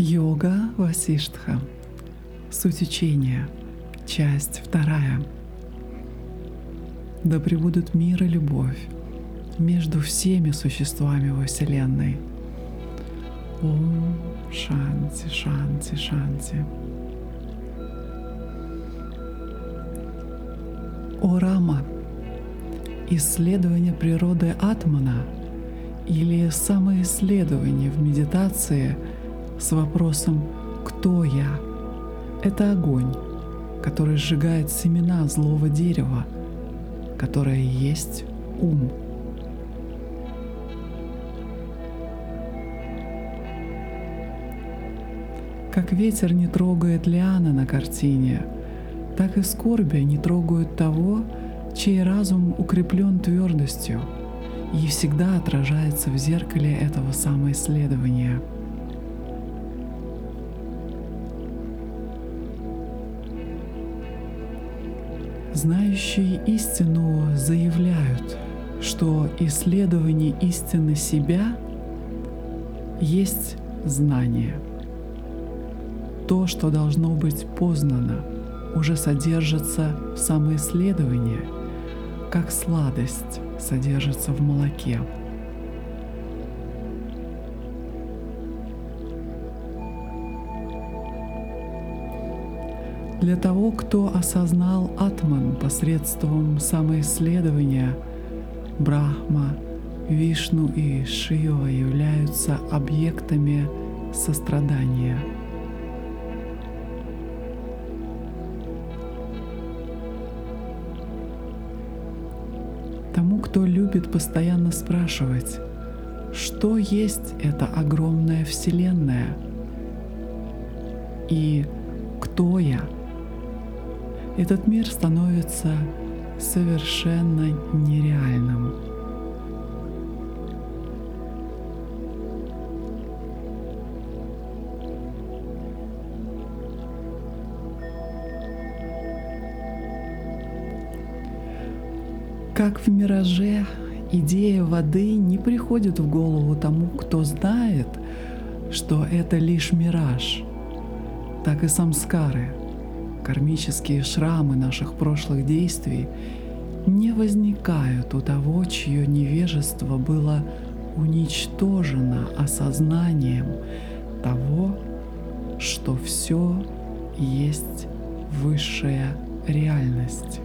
Йога Васиштха. Суть учения. Часть вторая. Да пребудут мир и любовь между всеми существами во Вселенной. Ом Шанти, Шанти, Шанти. О Рама, исследование природы Атмана или самоисследование в медитации – с вопросом «Кто я?» Это огонь, который сжигает семена злого дерева, которое есть ум. Как ветер не трогает лианы на картине, так и скорби не трогают того, чей разум укреплен твердостью и всегда отражается в зеркале этого самоисследования – Знающие истину заявляют, что исследование истины себя есть знание. То, что должно быть познано, уже содержится в самоисследовании, как сладость содержится в молоке. Для того, кто осознал Атман посредством самоисследования, Брахма, Вишну и Шива являются объектами сострадания. Тому, кто любит постоянно спрашивать, что есть эта огромная Вселенная и кто я — этот мир становится совершенно нереальным. Как в мираже, идея воды не приходит в голову тому, кто знает, что это лишь мираж, так и самскары — кармические шрамы наших прошлых действий не возникают у того, чье невежество было уничтожено осознанием того, что все есть высшая реальность.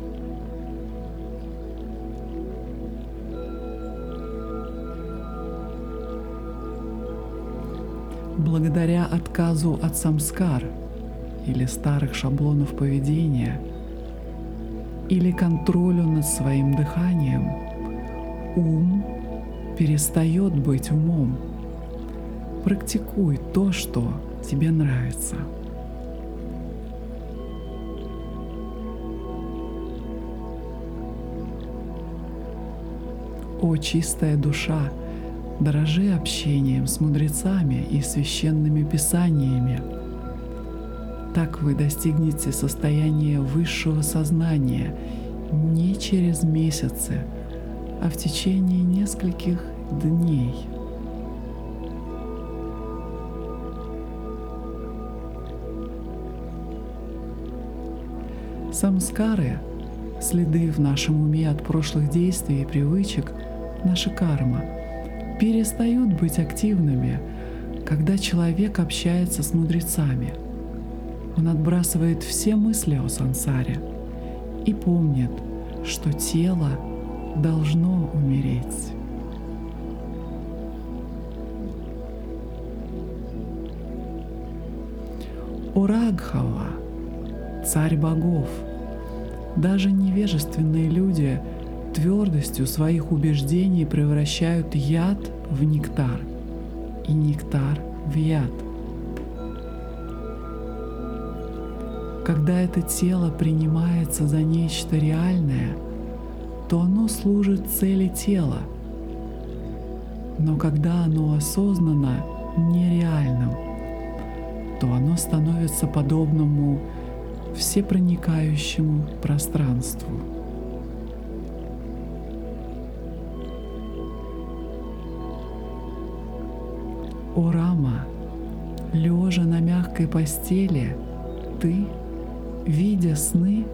Благодаря отказу от самскар – или старых шаблонов поведения, или контролю над своим дыханием, ум перестает быть умом. Практикуй то, что тебе нравится. О чистая душа, дорожи общением с мудрецами и священными писаниями – так вы достигнете состояния высшего сознания не через месяцы, а в течение нескольких дней. Самскары — следы в нашем уме от прошлых действий и привычек, наша карма, перестают быть активными, когда человек общается с мудрецами — он отбрасывает все мысли о сансаре и помнит, что тело должно умереть. Урагхава, царь богов, даже невежественные люди твердостью своих убеждений превращают яд в нектар и нектар в яд – Когда это тело принимается за нечто реальное, то оно служит цели тела. Но когда оно осознанно нереальным, то оно становится подобному всепроникающему пространству. О Рама, Лежа на мягкой постели, ты, видя сны,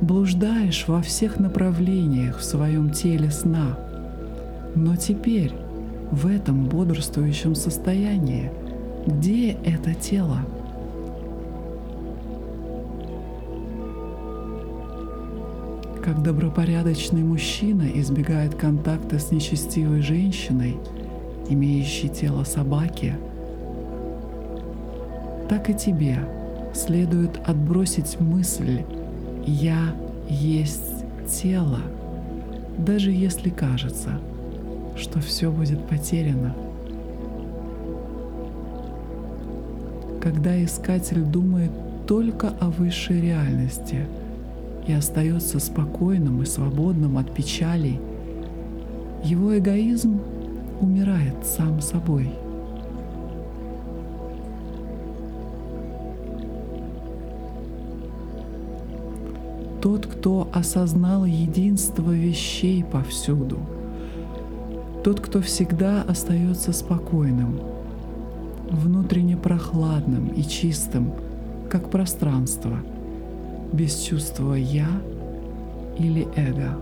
блуждаешь во всех направлениях в своем теле сна. Но теперь, в этом бодрствующем состоянии, где это тело? Как добропорядочный мужчина избегает контакта с нечестивой женщиной, имеющей тело собаки, так и тебе следует отбросить мысль «я есть тело», даже если кажется, что все будет потеряно. Когда искатель думает только о высшей реальности и остается спокойным и свободным от печалей, его эгоизм умирает сам собой – тот, кто осознал единство вещей повсюду, тот, кто всегда остается спокойным, внутренне прохладным и чистым, как пространство, без чувства «я» или «эго».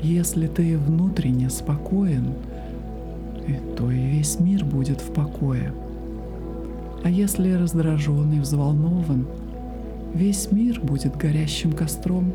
Если ты внутренне спокоен, то и весь мир будет в покое – а если раздражен и взволнован, весь мир будет горящим костром.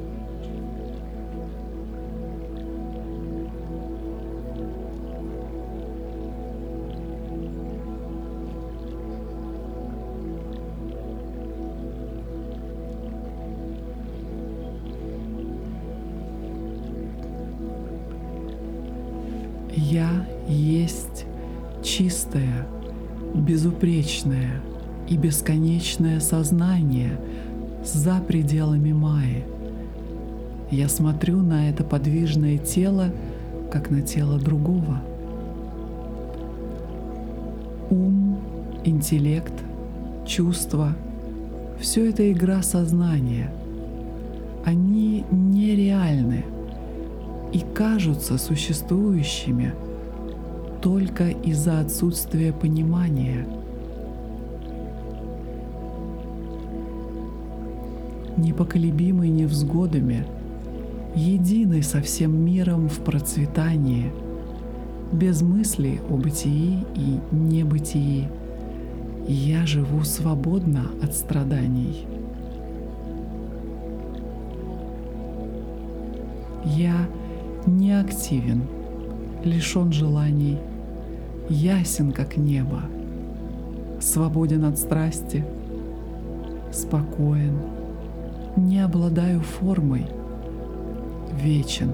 Сознание за пределами Майи. Я смотрю на это подвижное тело, как на тело другого. Ум, интеллект, чувства — все это игра сознания. Они нереальны и кажутся существующими — только из-за отсутствия понимания. Непоколебимый невзгодами, единый со всем миром в процветании, без мысли о бытии и небытии, я живу свободно от страданий. Я не активен, лишен желаний – ясен, как небо, свободен от страсти, спокоен, не обладаю формой, вечен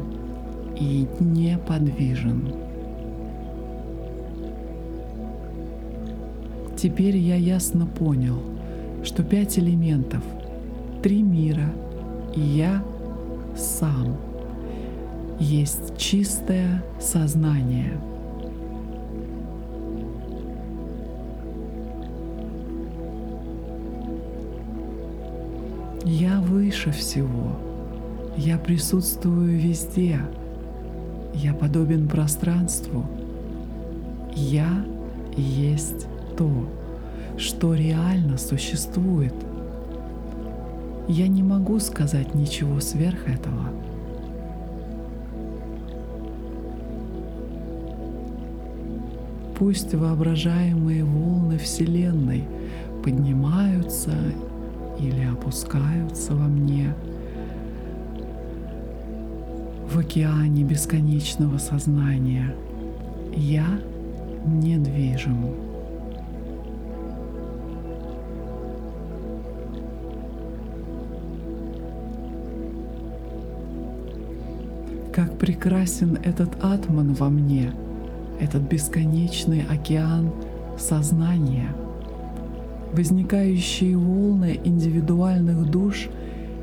и неподвижен. Теперь я ясно понял, что пять элементов, три мира и я сам есть чистое сознание — Я выше всего. Я присутствую везде. Я подобен пространству. Я есть то, что реально существует. Я не могу сказать ничего сверх этого. Пусть воображаемые волны Вселенной поднимаются или опускаются во мне в океане бесконечного сознания. Я недвижим. Как прекрасен этот атман во мне, этот бесконечный океан сознания — Возникающие волны индивидуальных душ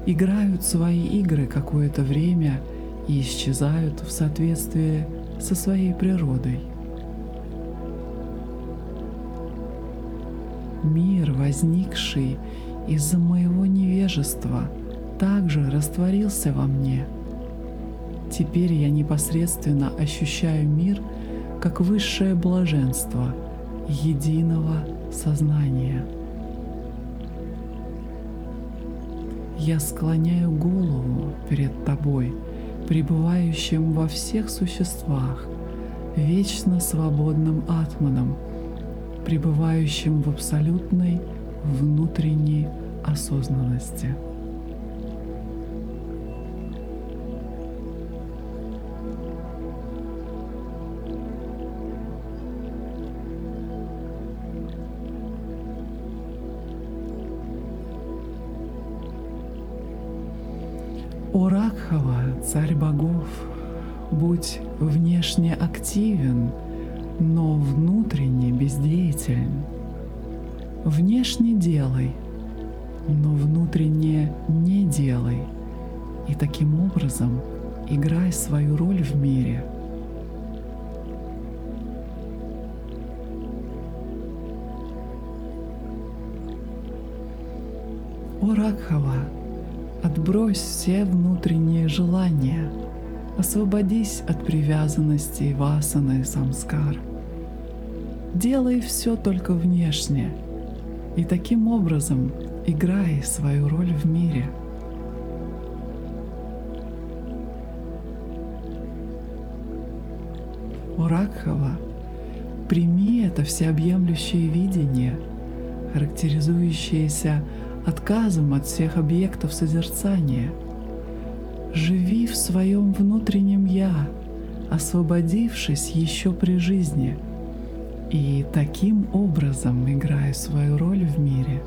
играют свои игры какое-то время и исчезают в соответствии со своей природой. Мир, возникший из-за моего невежества, также растворился во мне. Теперь я непосредственно ощущаю мир как высшее блаженство единого сознания. Я склоняю голову перед тобой, пребывающим во всех существах, вечно свободным атманом, пребывающим в абсолютной внутренней осознанности. Ракхава, царь богов, будь внешне активен, но внутренне бездеятелен. Внешне делай, но внутренне не делай. И таким образом играй свою роль в мире. О Ракхава, отбрось все внутренние желания — Освободись от привязанности васаны и самскар. Делай все только внешне, и таким образом играй свою роль в мире. Уракхава, прими это всеобъемлющее видение, характеризующееся отказом от всех объектов созерцания — Живи в своем внутреннем «я», освободившись еще при жизни, и таким образом играя свою роль в мире.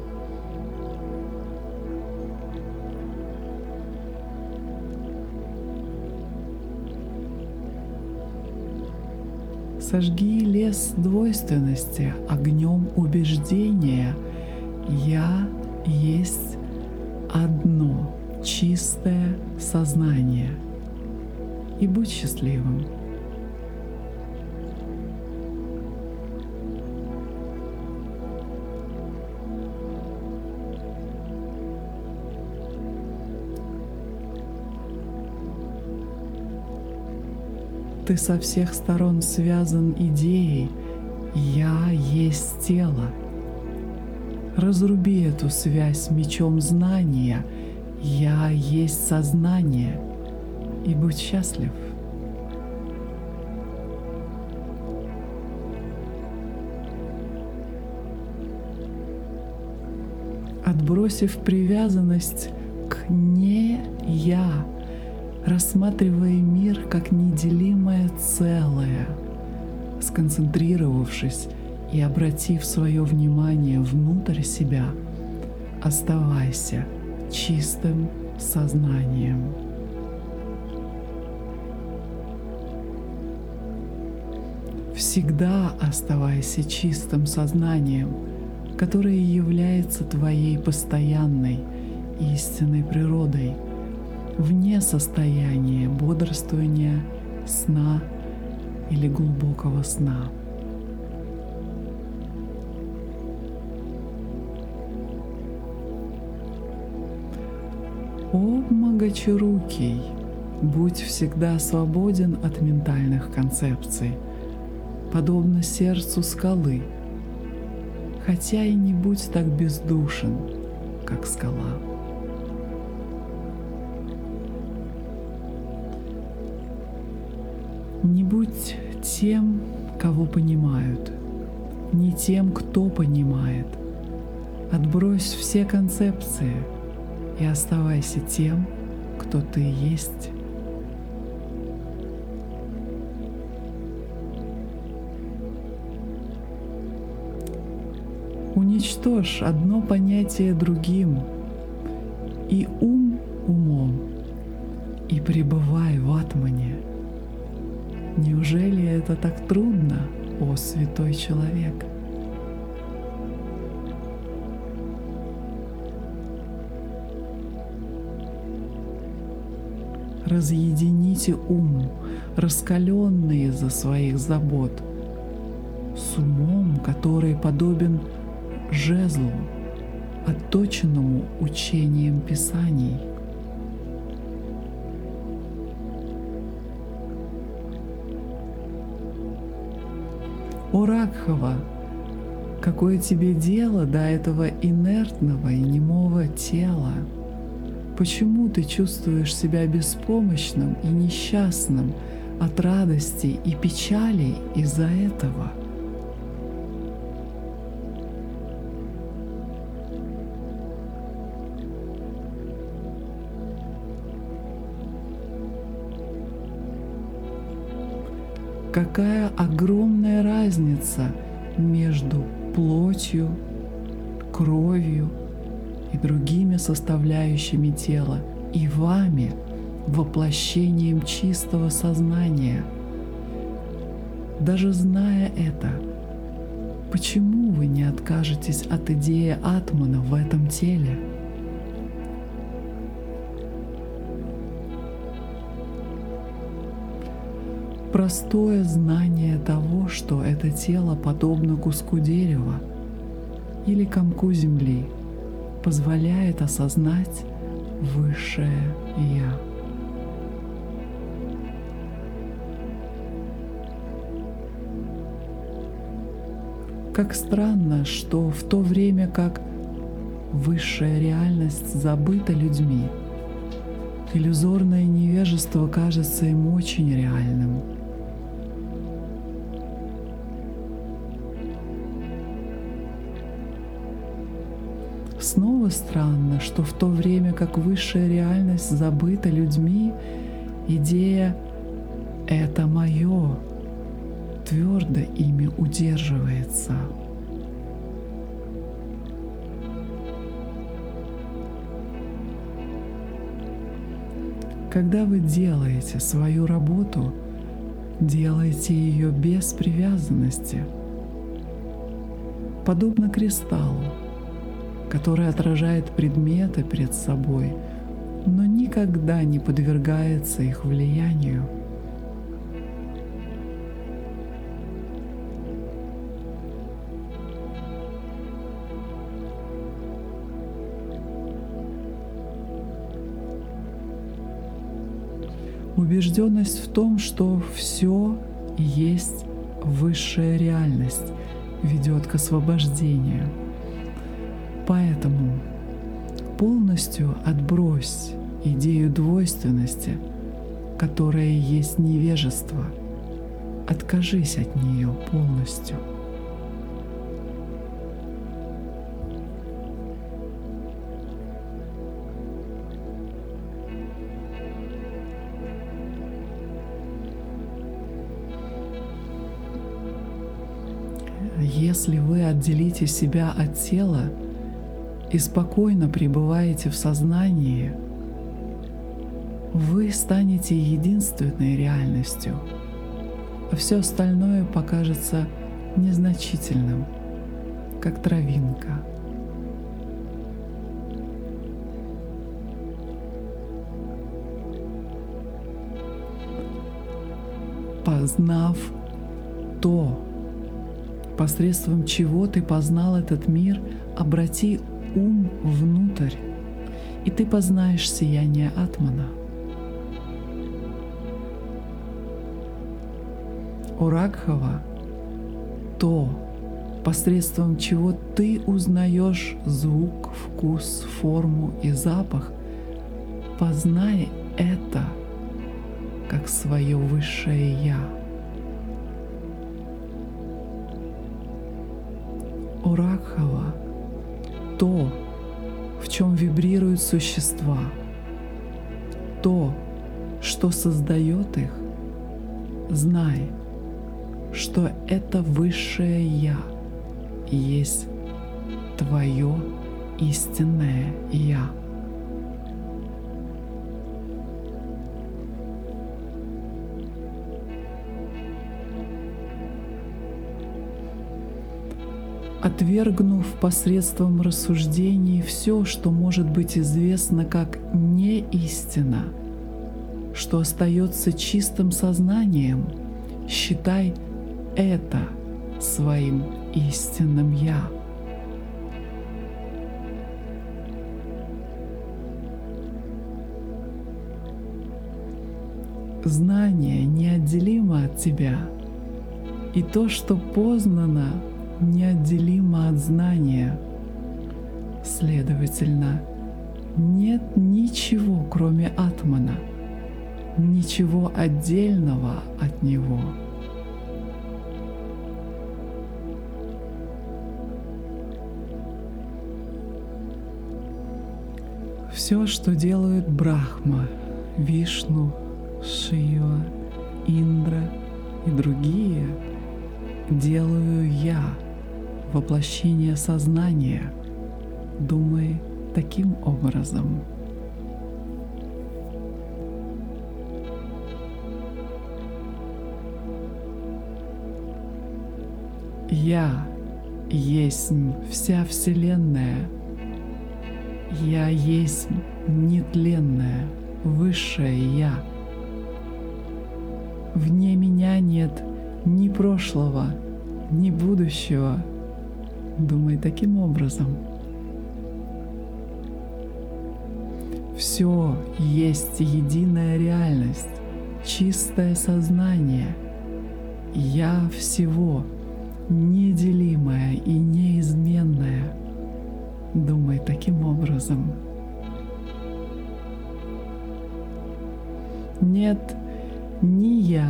Сожги лес двойственности огнем убеждения «Я есть одно» чистое сознание и будь счастливым. Ты со всех сторон связан идеей «Я есть тело». Разруби эту связь мечом знания — я есть сознание, и будь счастлив. Отбросив привязанность к «не я», рассматривая мир как неделимое целое, сконцентрировавшись и обратив свое внимание внутрь себя, оставайся – чистым сознанием. Всегда оставайся чистым сознанием, которое является твоей постоянной истинной природой, вне состояния бодрствования, сна или глубокого сна. Многочерукий, будь всегда свободен от ментальных концепций, подобно сердцу скалы, хотя и не будь так бездушен, как скала. Не будь тем, кого понимают, не тем, кто понимает. Отбрось все концепции — и оставайся тем, кто ты есть. Уничтожь одно понятие другим и ум умом, и пребывай в атмане. Неужели это так трудно, о святой человек? разъедините ум, раскаленный за своих забот, с умом, который подобен жезлу, отточенному учением Писаний. О Ракхава, какое тебе дело до этого инертного и немого тела? Почему ты чувствуешь себя беспомощным и несчастным от радости и печали из-за этого? Какая огромная разница между плотью, кровью и другими составляющими тела, и вами, воплощением чистого сознания. Даже зная это, почему вы не откажетесь от идеи Атмана в этом теле? Простое знание того, что это тело подобно куску дерева или комку земли – позволяет осознать высшее Я. Как странно, что в то время как высшая реальность забыта людьми, иллюзорное невежество кажется им очень реальным – Снова странно, что в то время как высшая реальность забыта людьми, идея «это мое» твердо ими удерживается. Когда вы делаете свою работу, делайте ее без привязанности, подобно кристаллу, который отражает предметы перед собой, но никогда не подвергается их влиянию. Убежденность в том, что все есть высшая реальность, ведет к освобождению – Поэтому полностью отбрось идею двойственности, которая есть невежество. Откажись от нее полностью. Если вы отделите себя от тела, и спокойно пребываете в сознании, вы станете единственной реальностью, а все остальное покажется незначительным, как травинка. Познав то, посредством чего ты познал этот мир, обрати ум внутрь, и ты познаешь сияние Атмана. У Ракхава то, посредством чего ты узнаешь звук, вкус, форму и запах, познай это как свое высшее Я. У Ракхава то, в чем вибрируют существа, то, что создает их, знай, что это высшее Я есть твое истинное Я. отвергнув посредством рассуждений все, что может быть известно как не истина, что остается чистым сознанием, считай это своим истинным «Я». Знание неотделимо от тебя — И то, что познано, неотделимо от знания. Следовательно, нет ничего, кроме атмана, ничего отдельного от него. Все, что делают Брахма, Вишну, Шива, Индра и другие, делаю я, воплощение сознания, думай таким образом. Я есть вся Вселенная. Я есть нетленное, высшее Я. Вне меня нет ни прошлого, ни будущего. Думай таким образом. Все есть единая реальность, чистое сознание. Я всего, неделимое и неизменное. Думай таким образом. Нет ни я,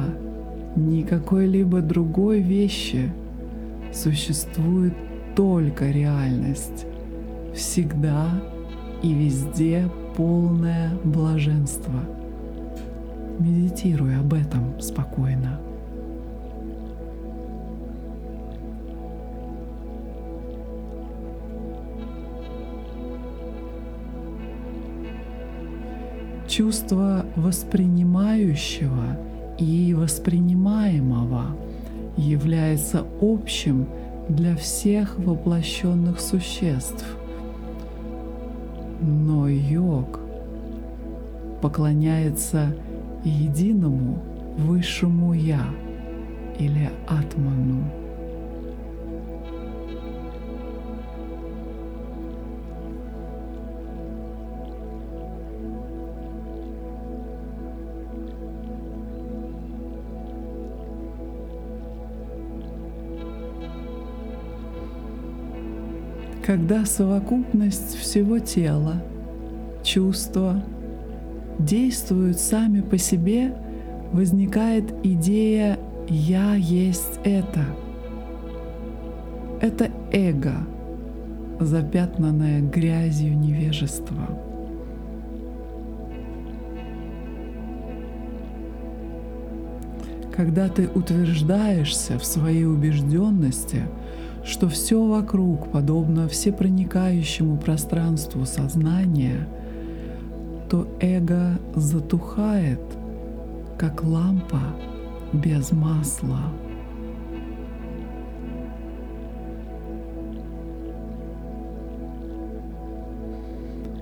ни какой-либо другой вещи. Существует только реальность. Всегда и везде полное блаженство. Медитируй об этом спокойно. Чувство воспринимающего и воспринимаемого является общим для всех воплощенных существ. Но йог поклоняется единому высшему Я или Атману. Когда совокупность всего тела, чувства действуют сами по себе, возникает идея «я есть это». Это эго, запятнанное грязью невежества. Когда ты утверждаешься в своей убежденности – что все вокруг подобно всепроникающему пространству сознания, то эго затухает, как лампа без масла.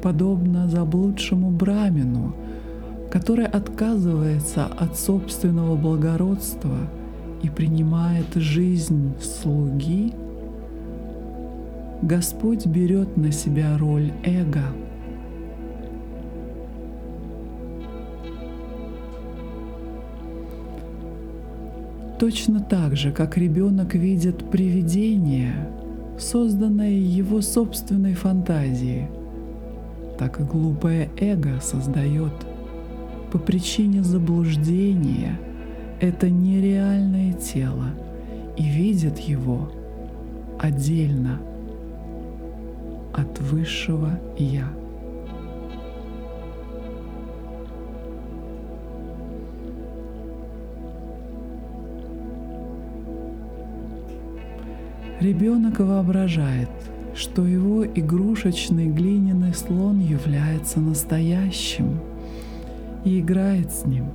Подобно заблудшему брамину, который отказывается от собственного благородства и принимает жизнь слуги – Господь берет на себя роль эго. Точно так же, как ребенок видит привидение, созданное его собственной фантазией, так и глупое эго создает по причине заблуждения это нереальное тело и видит его отдельно – от высшего Я. Ребенок воображает, что его игрушечный глиняный слон является настоящим и играет с ним,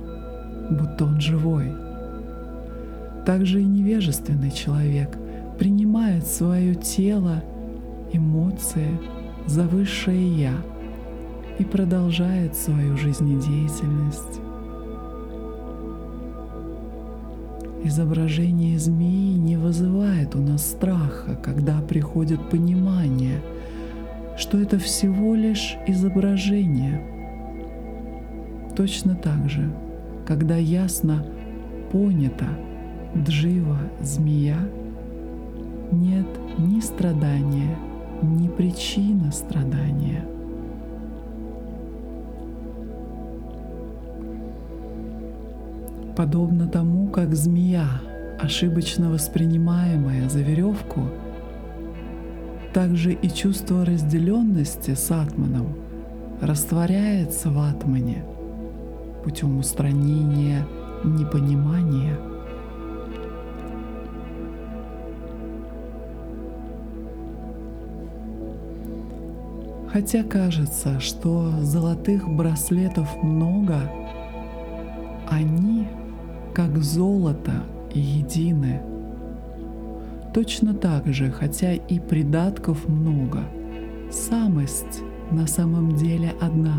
будто он живой. Также и невежественный человек принимает свое тело эмоции за высшее Я и продолжает свою жизнедеятельность. Изображение змеи не вызывает у нас страха, когда приходит понимание, что это всего лишь изображение. Точно так же, когда ясно понято, джива, змея, нет ни страдания, ни причины страдания. Подобно тому, как змея, ошибочно воспринимаемая за веревку, также и чувство разделенности с атманом растворяется в атмане путем устранения непонимания – Хотя кажется, что золотых браслетов много, они, как золото, едины. Точно так же, хотя и придатков много, самость на самом деле одна.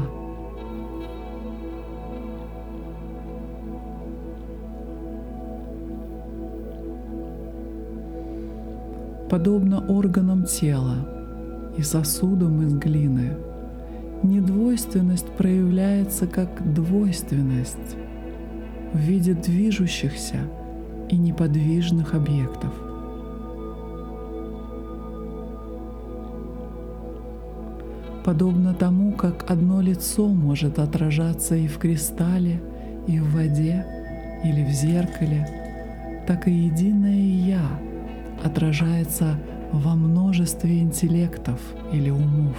Подобно органам тела, и сосудом из глины. Недвойственность проявляется как двойственность в виде движущихся и неподвижных объектов. Подобно тому, как одно лицо может отражаться и в кристалле, и в воде, или в зеркале, так и единое «Я» отражается во множестве интеллектов или умов.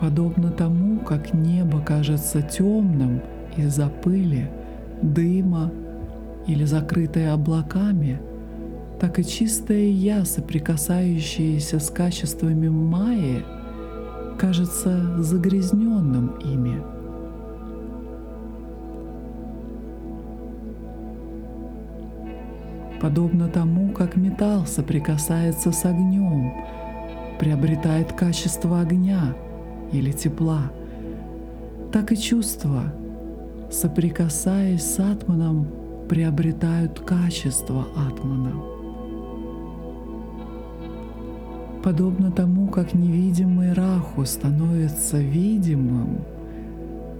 Подобно тому, как небо кажется темным из-за пыли, дыма или закрытое облаками – так и чистое «я», соприкасающееся с качествами Майи, кажется загрязненным ими. Подобно тому, как металл соприкасается с огнем, приобретает качество огня или тепла, так и чувства, соприкасаясь с атманом, приобретают качество атмана. Подобно тому, как невидимый Раху становится видимым,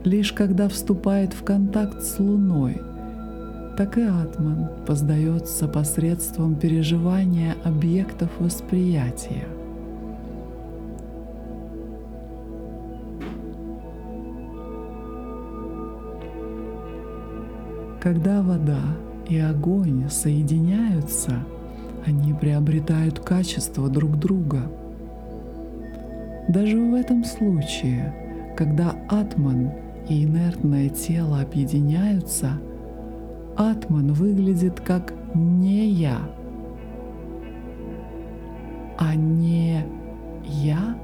лишь когда вступает в контакт с Луной, так и Атман познается посредством переживания объектов восприятия. Когда вода и огонь соединяются – они приобретают качество друг друга. Даже в этом случае, когда атман и инертное тело объединяются, атман выглядит как не я, а не я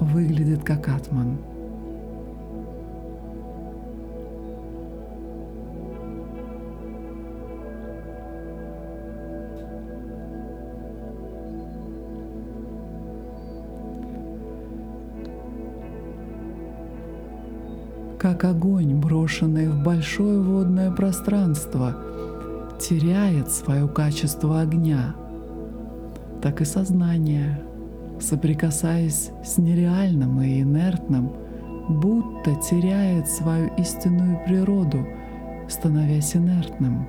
выглядит как атман. Как огонь, брошенный в большое водное пространство, теряет свое качество огня, так и сознание, соприкасаясь с нереальным и инертным, будто теряет свою истинную природу, становясь инертным.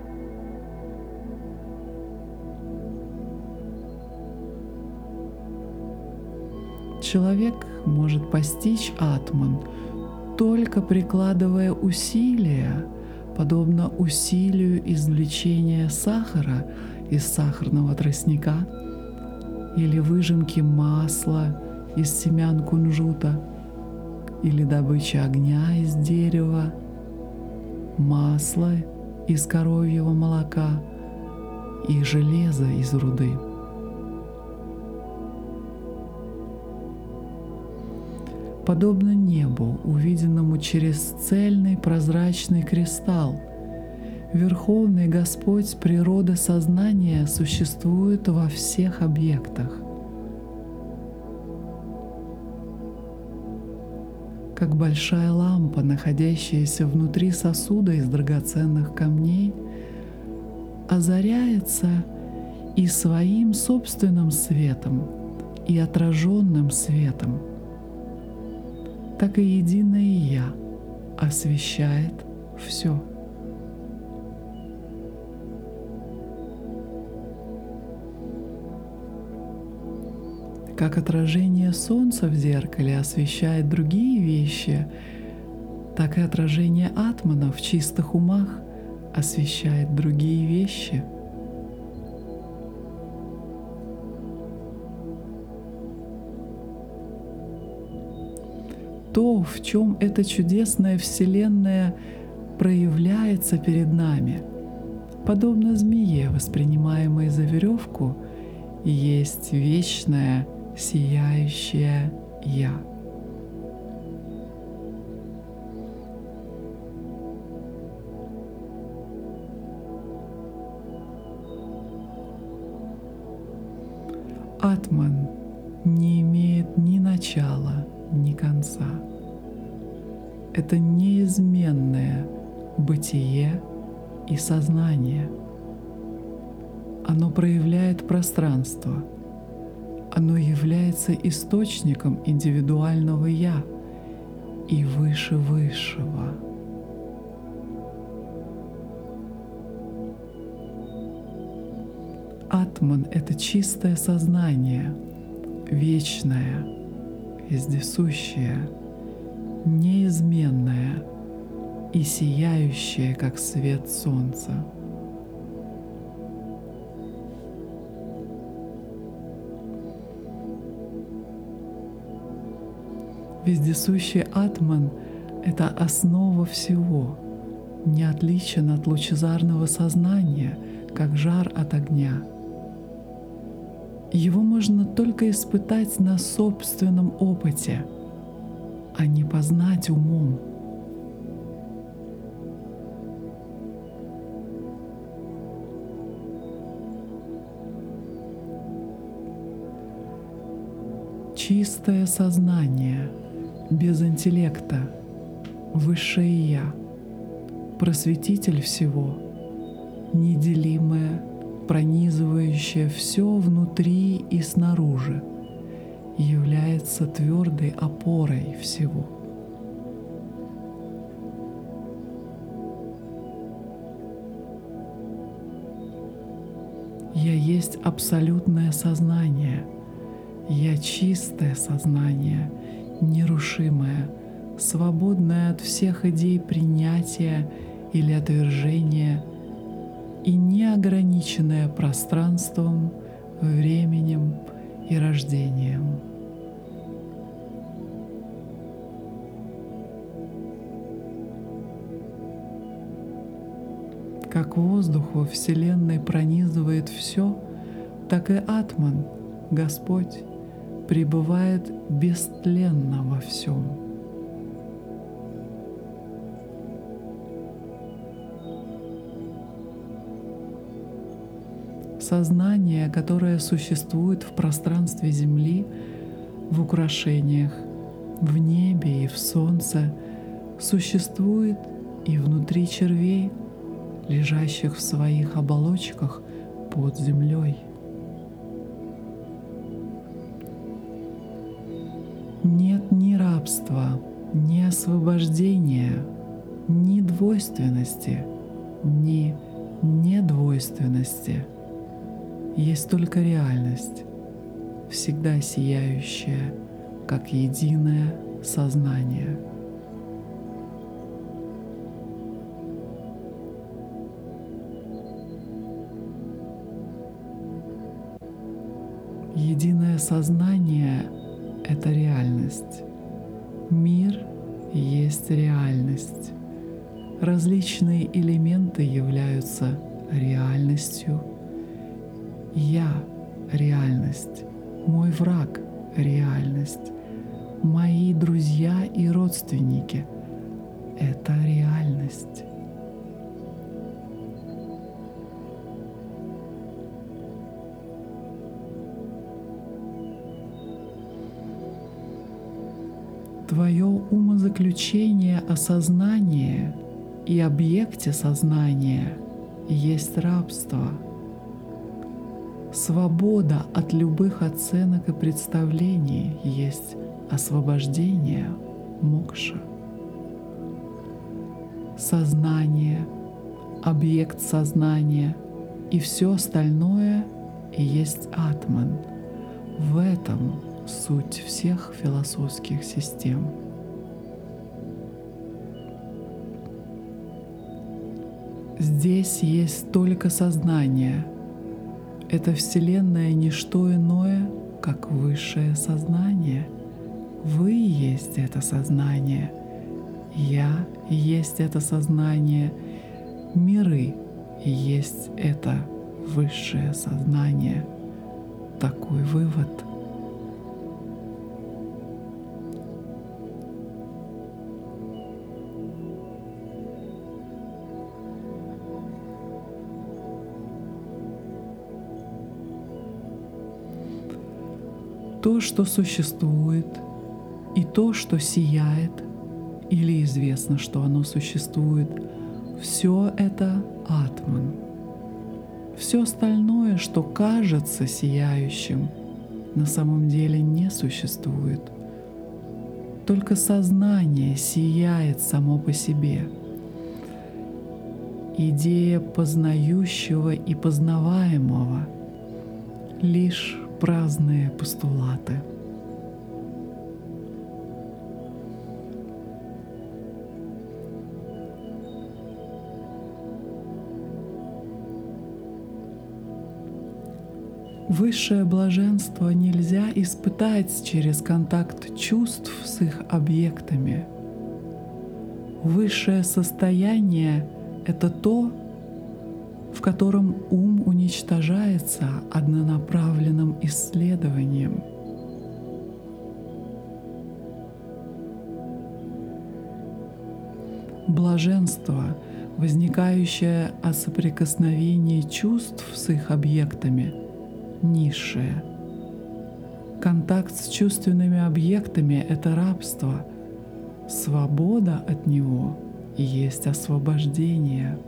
Человек может постичь атман — только прикладывая усилия, подобно усилию извлечения сахара из сахарного тростника или выжимки масла из семян кунжута или добычи огня из дерева, масла из коровьего молока и железа из руды. Подобно небу, увиденному через цельный прозрачный кристалл. Верховный Господь природа сознания существует во всех объектах. Как большая лампа, находящаяся внутри сосуда из драгоценных камней, озаряется и своим собственным светом, и отраженным светом, так и единое Я освещает все. Как отражение солнца в зеркале освещает другие вещи, так и отражение атмана в чистых умах освещает другие вещи. То, в чем эта чудесная Вселенная проявляется перед нами, подобно змее, воспринимаемой за веревку, есть вечное сияющее Я. бытие и сознание. Оно проявляет пространство — оно является источником индивидуального «я» и выше высшего. Атман — это чистое сознание, вечное, вездесущее, неизменное и сияющее, как свет солнца. Вездесущий атман — это основа всего, не отличен от лучезарного сознания, как жар от огня. Его можно только испытать на собственном опыте, а не познать умом. Чистое сознание — без интеллекта, высшее Я, просветитель всего, неделимое, пронизывающее все внутри и снаружи, является твердой опорой всего. Я есть абсолютное сознание, я чистое сознание — нерушимая, свободная от всех идей принятия или отвержения и неограниченная пространством, временем и рождением. Как воздух во Вселенной пронизывает все, так и Атман, Господь, пребывает бестленно во всем. Сознание, которое существует в пространстве Земли, в украшениях, в небе и в солнце, существует и внутри червей, лежащих в своих оболочках под землей. Рабства, ни освобождения, ни двойственности, ни недвойственности. Есть только реальность, всегда сияющая, как единое сознание. Единое сознание — это реальность. Мир есть реальность. Различные элементы являются реальностью. Я — реальность. Мой враг — реальность. Мои друзья и родственники — это реальность. Твое умозаключение о сознании и объекте сознания есть рабство. Свобода от любых оценок и представлений есть освобождение мокша. Сознание, объект сознания и все остальное есть атман. В этом суть всех философских систем. Здесь есть только сознание. Это Вселенная не что иное, как высшее сознание. Вы есть это сознание. Я есть это сознание. Миры есть это высшее сознание. Такой вывод – то, что существует, и то, что сияет, или известно, что оно существует, все это атман. Все остальное, что кажется сияющим, на самом деле не существует. Только сознание сияет само по себе. Идея познающего и познаваемого лишь праздные постулаты. Высшее блаженство нельзя испытать через контакт чувств с их объектами. Высшее состояние — это то, в котором ум уничтожается однонаправленным исследованием. Блаженство, возникающее от соприкосновения чувств с их объектами, низшее. Контакт с чувственными объектами — это рабство. Свобода от него есть освобождение —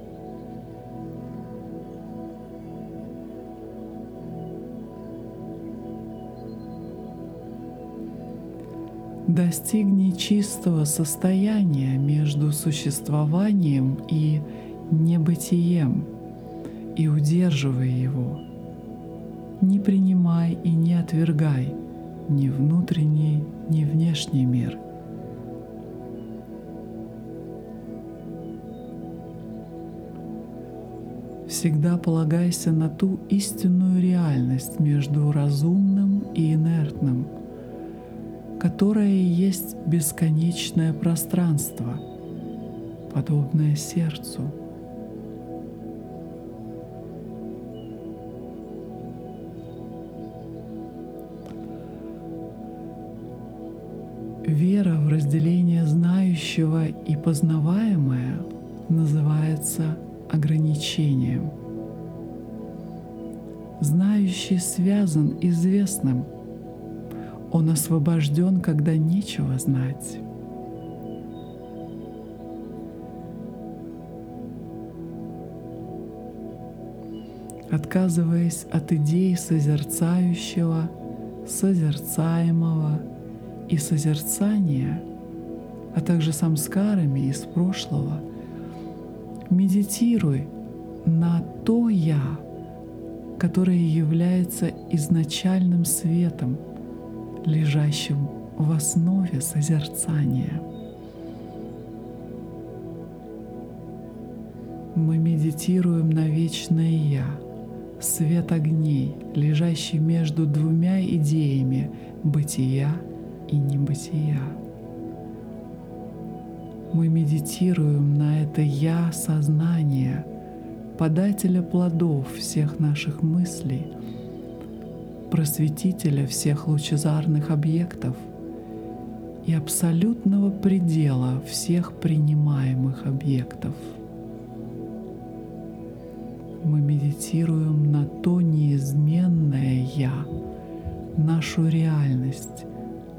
Достигни чистого состояния между существованием и небытием и удерживай его. Не принимай и не отвергай ни внутренний, ни внешний мир. Всегда полагайся на ту истинную реальность между разумным и инертным – которое есть бесконечное пространство, подобное сердцу. Вера в разделение знающего и познаваемое называется ограничением. Знающий связан известным – он освобожден, когда нечего знать. Отказываясь от идей созерцающего, созерцаемого и созерцания, а также самскарами из прошлого, медитируй на то «Я», которое является изначальным светом — лежащим в основе созерцания. Мы медитируем на вечное Я, свет огней, лежащий между двумя идеями бытия и небытия. Мы медитируем на это Я сознание, подателя плодов всех наших мыслей — просветителя всех лучезарных объектов и абсолютного предела всех принимаемых объектов. Мы медитируем на то неизменное Я, нашу реальность,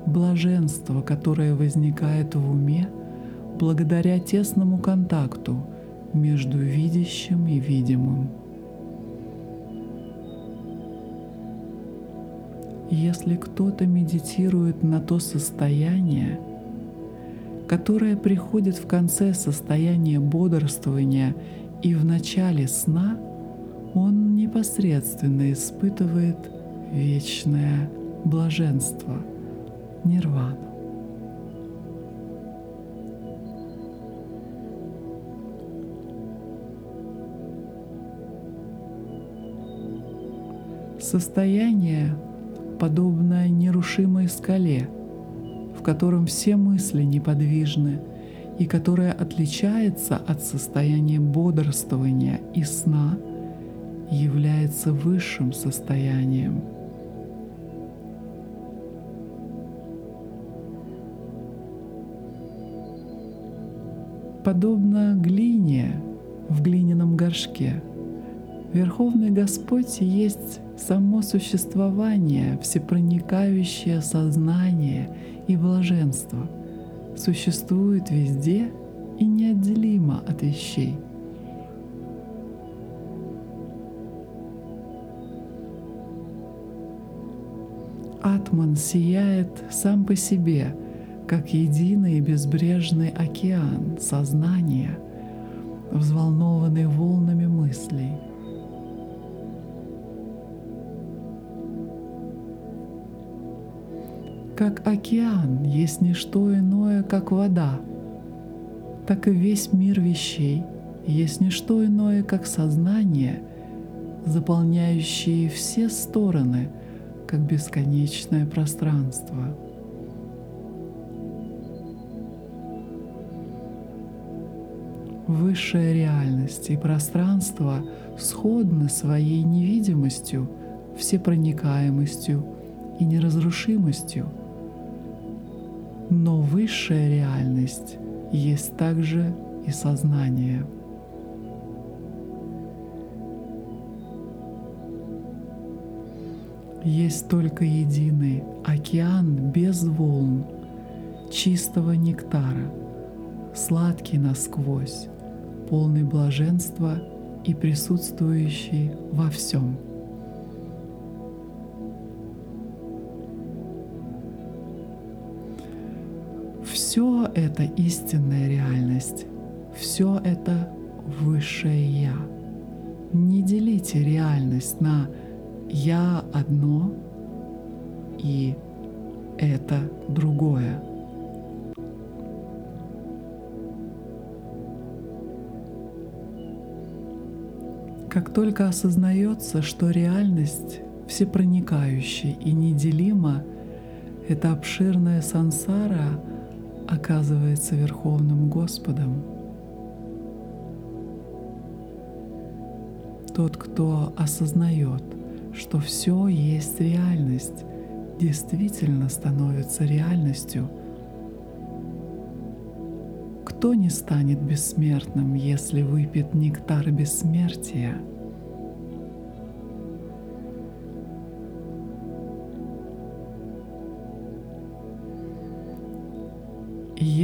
блаженство, которое возникает в уме благодаря тесному контакту между видящим и видимым. Если кто-то медитирует на то состояние, которое приходит в конце состояния бодрствования и в начале сна, он непосредственно испытывает вечное блаженство, нирвану. Состояние, подобное нерушимой скале, в котором все мысли неподвижны и которое отличается от состояния бодрствования и сна, является высшим состоянием. Подобно глине в глиняном горшке, Верховный Господь есть само существование, всепроникающее сознание и блаженство, существует везде и неотделимо от вещей. Атман сияет сам по себе, как единый и безбрежный океан сознания, взволнованный волнами мыслей — как океан есть не что иное, как вода, так и весь мир вещей есть не что иное, как сознание, заполняющее все стороны, как бесконечное пространство. Высшая реальность и пространство сходны своей невидимостью, всепроникаемостью и неразрушимостью – но высшая реальность есть также и сознание. Есть только единый океан без волн, чистого нектара, сладкий насквозь, полный блаженства и присутствующий во всем – это истинная реальность, все это высшее Я. Не делите реальность на «я одно» и «это другое». Как только осознается, что реальность всепроникающая и неделима, это обширная сансара — оказывается Верховным Господом. Тот, кто осознает, что все есть реальность, действительно становится реальностью. Кто не станет бессмертным, если выпьет нектар бессмертия –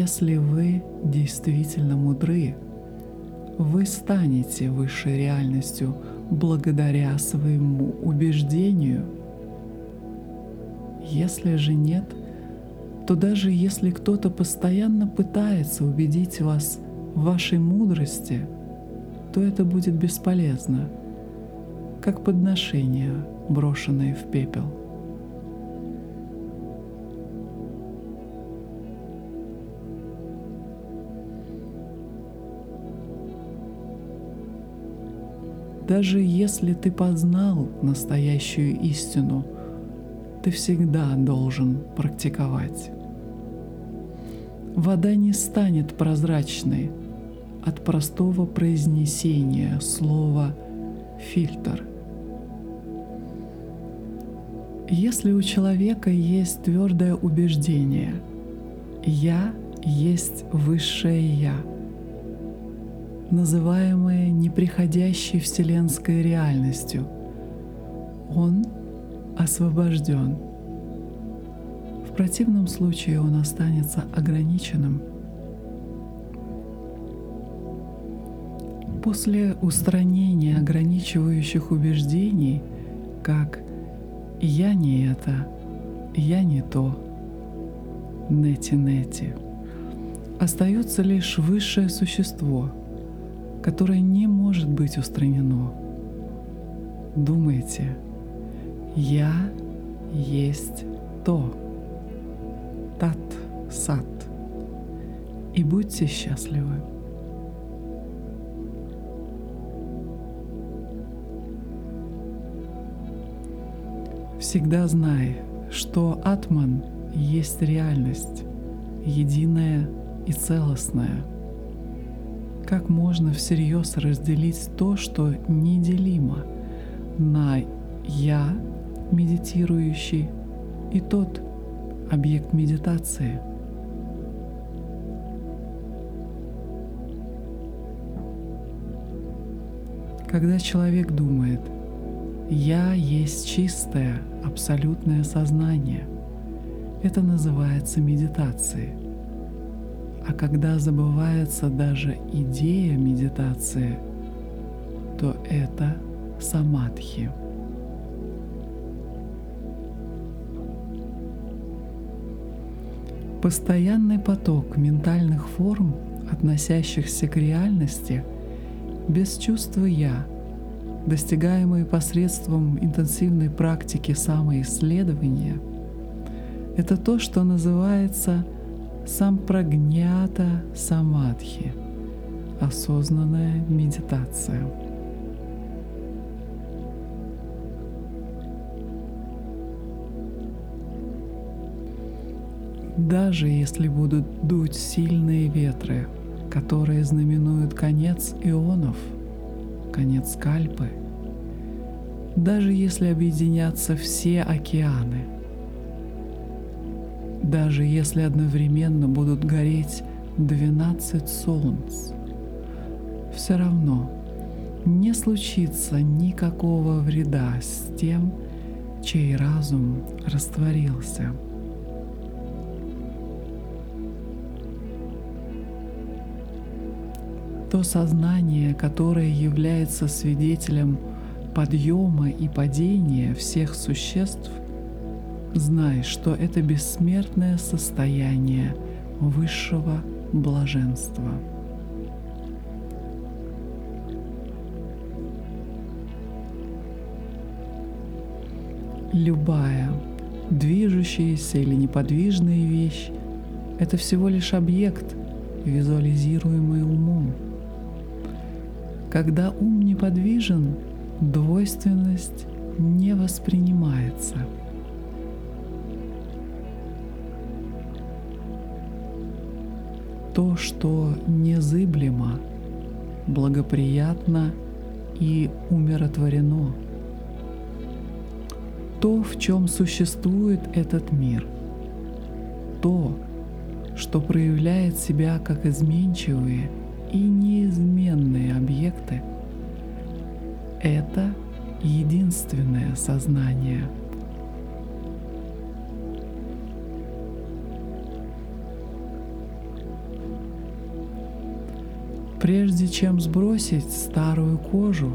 Если вы действительно мудры, вы станете высшей реальностью благодаря своему убеждению. Если же нет, то даже если кто-то постоянно пытается убедить вас в вашей мудрости, то это будет бесполезно, как подношение, брошенное в пепел. Даже если ты познал настоящую истину, ты всегда должен практиковать. Вода не станет прозрачной от простого произнесения слова «фильтр». Если у человека есть твердое убеждение «я есть высшее Я», называемое неприходящей вселенской реальностью. Он освобожден. В противном случае он останется ограниченным. После устранения ограничивающих убеждений, как «я не это», «я не то», «нети-нети». Остается лишь высшее существо, которое не может быть устранено. Думайте, «я есть то», «тат-сат», и будьте счастливы. Всегда знай, что Атман есть реальность, единая и целостная. Как можно всерьез разделить то, что неделимо, на «я», медитирующий, и тот объект медитации – Когда человек думает, я есть чистое, абсолютное сознание, это называется медитацией. А когда забывается даже идея медитации, то это самадхи. Постоянный поток ментальных форм, относящихся к реальности – без чувства «я», достигаемые посредством интенсивной практики самоисследования, это то, что называется сампрагнята самадхи, осознанная медитация. Даже если будут дуть сильные ветры – которые знаменуют конец ионов, конец кальпы. Даже если объединятся все океаны, даже если одновременно будут гореть 12 солнц, все равно не случится никакого вреда с тем, чей разум растворился – то сознание, которое является свидетелем подъема и падения всех существ, знай, что это бессмертное состояние высшего блаженства. Любая движущаяся или неподвижная вещь — это всего лишь объект, визуализируемый умом — когда ум неподвижен, двойственность не воспринимается. То, что незыблемо, благоприятно и умиротворено. То, в чем существует этот мир. То, что проявляет себя как изменчивые – и неизменные объекты — это единственное сознание. Прежде чем сбросить старую кожу,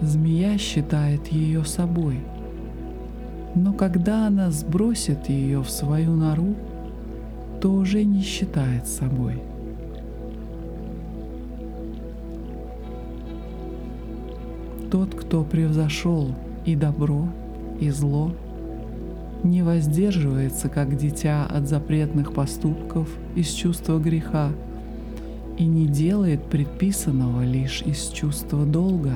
змея считает ее собой. Но когда она сбросит ее в свою нору, то уже не считает собой — тот, кто превзошел и добро, и зло, не воздерживается, как дитя, от запретных поступков из чувства греха и не делает предписанного лишь из чувства долга.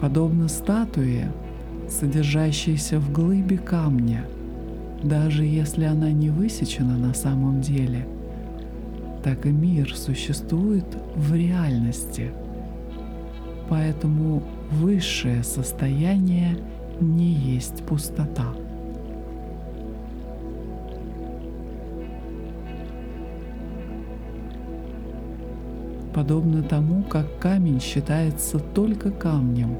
Подобно статуе, содержащаяся в глыбе камня, даже если она не высечена на самом деле, так и мир существует в реальности. Поэтому высшее состояние не есть пустота. Подобно тому, как камень считается только камнем,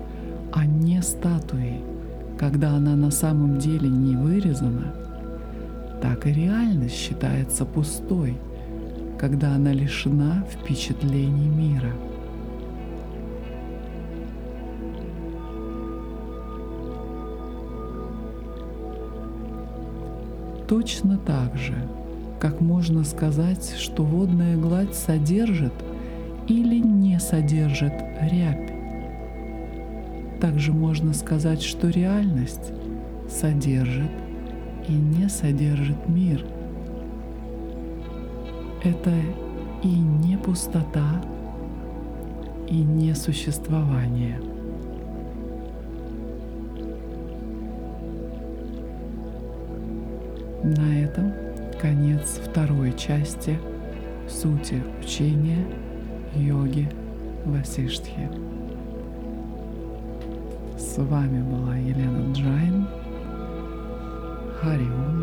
а не статуей – когда она на самом деле не вырезана, так и реальность считается пустой, когда она лишена впечатлений мира. Точно так же, как можно сказать, что водная гладь содержит или не содержит рябь. Также можно сказать, что реальность содержит и не содержит мир. Это и не пустота, и не существование. На этом конец второй части сути учения йоги Васиштхи. С вами была Елена Джайн. Хариум.